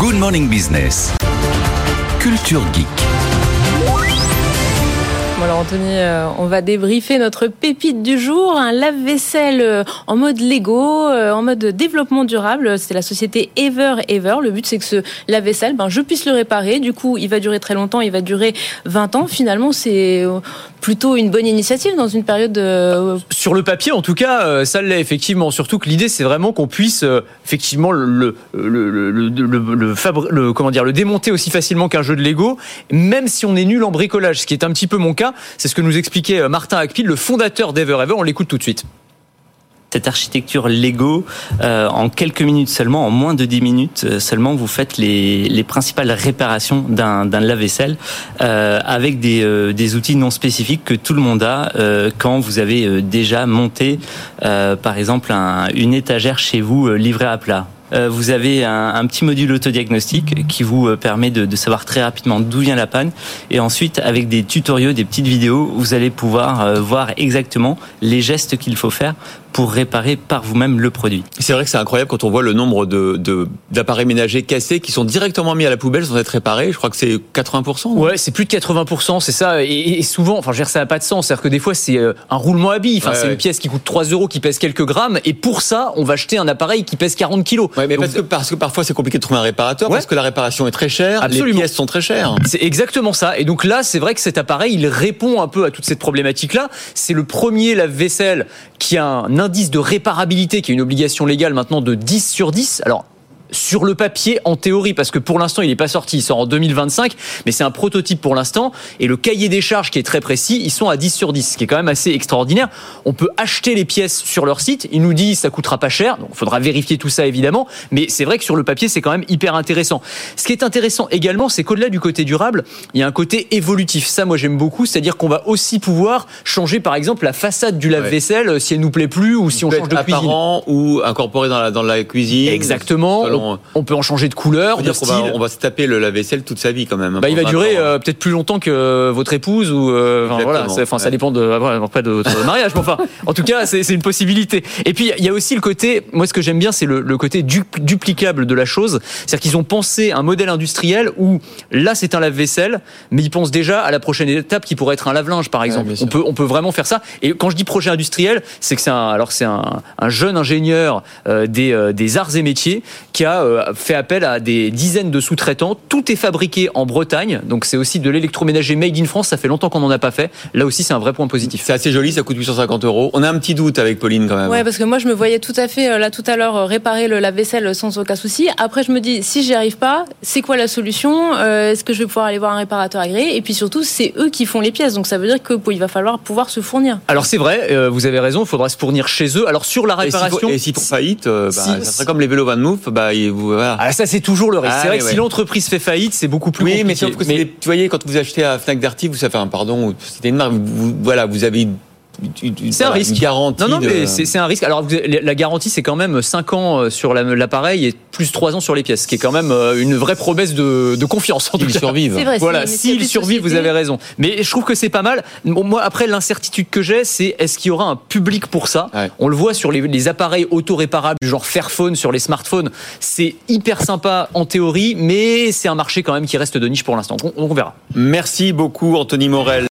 Good Morning Business. Culture Geek. Alors Anthony, euh, on va débriefer notre pépite du jour, un lave-vaisselle euh, en mode Lego, euh, en mode développement durable. C'est la société Ever Ever. Le but c'est que ce lave-vaisselle, ben, je puisse le réparer. Du coup, il va durer très longtemps, il va durer 20 ans. Finalement, c'est plutôt une bonne initiative dans une période de... Sur le papier, en tout cas, ça l'est effectivement. Surtout que l'idée, c'est vraiment qu'on puisse effectivement le, le démonter aussi facilement qu'un jeu de Lego, même si on est nul en bricolage, ce qui est un petit peu mon cas. C'est ce que nous expliquait euh, Martin Hackpil, le fondateur d'Ever Ever. On l'écoute tout de suite cette architecture Lego, euh, en quelques minutes seulement, en moins de 10 minutes euh, seulement, vous faites les, les principales réparations d'un lave-vaisselle avec des, outils non spécifiques que tout le monde a quand vous avez déjà monté, par exemple, un, une étagère chez vous livrée à plat. Euh, vous avez un, petit module autodiagnostic qui vous euh, permet de, savoir très rapidement d'où vient la panne. Et ensuite, avec des tutoriaux, des petites vidéos, vous allez pouvoir euh, voir exactement les gestes qu'il faut faire pour réparer par vous-même le produit. C'est vrai que c'est incroyable quand on voit le nombre de, d'appareils ménagers cassés qui sont directement mis à la poubelle sans être réparés. Je crois que c'est 80%. Ouais, c'est plus de 80%, c'est ça. Et, souvent, enfin, je veux dire, ça n'a pas de sens. C'est-à-dire que des fois, c'est un roulement à billes. Enfin, c'est une pièce qui coûte 3 euros, qui pèse quelques grammes. Et pour ça, on va acheter un appareil qui pèse 40 kilos mais parce, que, parce que parfois c'est compliqué de trouver un réparateur, parce que la réparation est très chère, Absolument. les pièces sont très chères. C'est exactement ça. Et donc là, c'est vrai que cet appareil, il répond un peu à toute cette problématique-là. C'est le premier lave-vaisselle qui a un indice de réparabilité, qui est une obligation légale maintenant de 10 sur 10. Alors, sur le papier en théorie parce que pour l'instant il n'est pas sorti, il sort en 2025 mais c'est un prototype pour l'instant et le cahier des charges qui est très précis, ils sont à 10 sur 10 ce qui est quand même assez extraordinaire. On peut acheter les pièces sur leur site, ils nous disent ça coûtera pas cher, donc il faudra vérifier tout ça évidemment, mais c'est vrai que sur le papier c'est quand même hyper intéressant. Ce qui est intéressant également c'est qu'au-delà du côté durable, il y a un côté évolutif. Ça moi j'aime beaucoup, c'est-à-dire qu'on va aussi pouvoir changer par exemple la façade du lave-vaisselle euh, si elle nous plaît plus ou si on change de cuisine ou incorporé dans la dans la cuisine. Exactement on peut en changer de couleur, de style. On va, se taper le lave-vaisselle toute sa vie quand même. Bah, il va durer euh, peut-être plus longtemps que votre épouse ou euh, voilà. Enfin, ça dépend de après de votre mariage, mais enfin, en tout cas, c'est une possibilité. Et puis il y a aussi le côté, moi ce que j'aime bien, c'est le, le, côté duplicable de la chose, c'est-à-dire qu'ils ont pensé un modèle industriel où là c'est un lave-vaisselle, mais ils pensent déjà à la prochaine étape qui pourrait être un lave-linge par exemple. on peut on peut vraiment faire ça. Et quand je dis projet industriel, c'est que c'est un alors c'est un, un, jeune ingénieur euh, des, des arts et métiers qui a fait appel à des dizaines de sous-traitants. Tout est fabriqué en Bretagne, donc c'est aussi de l'électroménager made in France. Ça fait longtemps qu'on n'en a pas fait. Là aussi, c'est un vrai point positif. C'est assez joli, ça coûte 850 euros. On a un petit doute avec Pauline quand même. Ouais, parce que moi, je me voyais tout à fait euh, là tout à l'heure euh, réparer le lave-vaisselle sans aucun souci. Après, je me dis, si j'y arrive pas, c'est quoi la solution euh, Est-ce que je vais pouvoir aller voir un réparateur agréé? Et puis surtout, c'est eux qui font les pièces, donc ça veut dire qu'il va falloir pouvoir se fournir. Alors c'est vrai, vous avez raison, il faudra se fournir chez eux. Alors sur la réparation, et si, pour faillite, bah, ça serait comme les vélos Van Move, bah, vous, voilà. Ah, ça c'est toujours le risque. c'est ah, vrai que si l'entreprise fait faillite, c'est beaucoup plus oui, compliqué. mais, mais... tu voyez, quand vous achetez à Fnac Darty, vous savez, un pardon, c'était une marque, vous, voilà, vous avez c'est un risque. garantie. Non, non, mais c'est un risque. Alors, la garantie, c'est quand même 5 ans euh, sur l'appareil et plus 3 ans sur les pièces, ce qui est quand même euh, une vraie promesse de, de confiance. Ils survivent. Vrai, voilà, s'ils survivent, vous avez raison. Mais je trouve que c'est pas mal. moi, après, l'incertitude que j'ai, c'est est-ce qu'il y aura un public pour ça? On le voit sur les, les appareils auto-réparables, genre Fairphone sur les smartphones. C'est hyper sympa en théorie, mais c'est un marché quand même qui reste de niche pour l'instant. On, on verra. Merci beaucoup, Anthony Morel.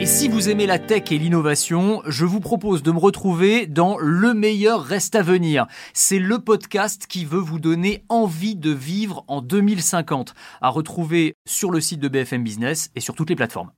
Et si vous aimez la tech et l'innovation, je vous propose de me retrouver dans Le meilleur reste à venir. C'est le podcast qui veut vous donner envie de vivre en 2050, à retrouver sur le site de BFM Business et sur toutes les plateformes.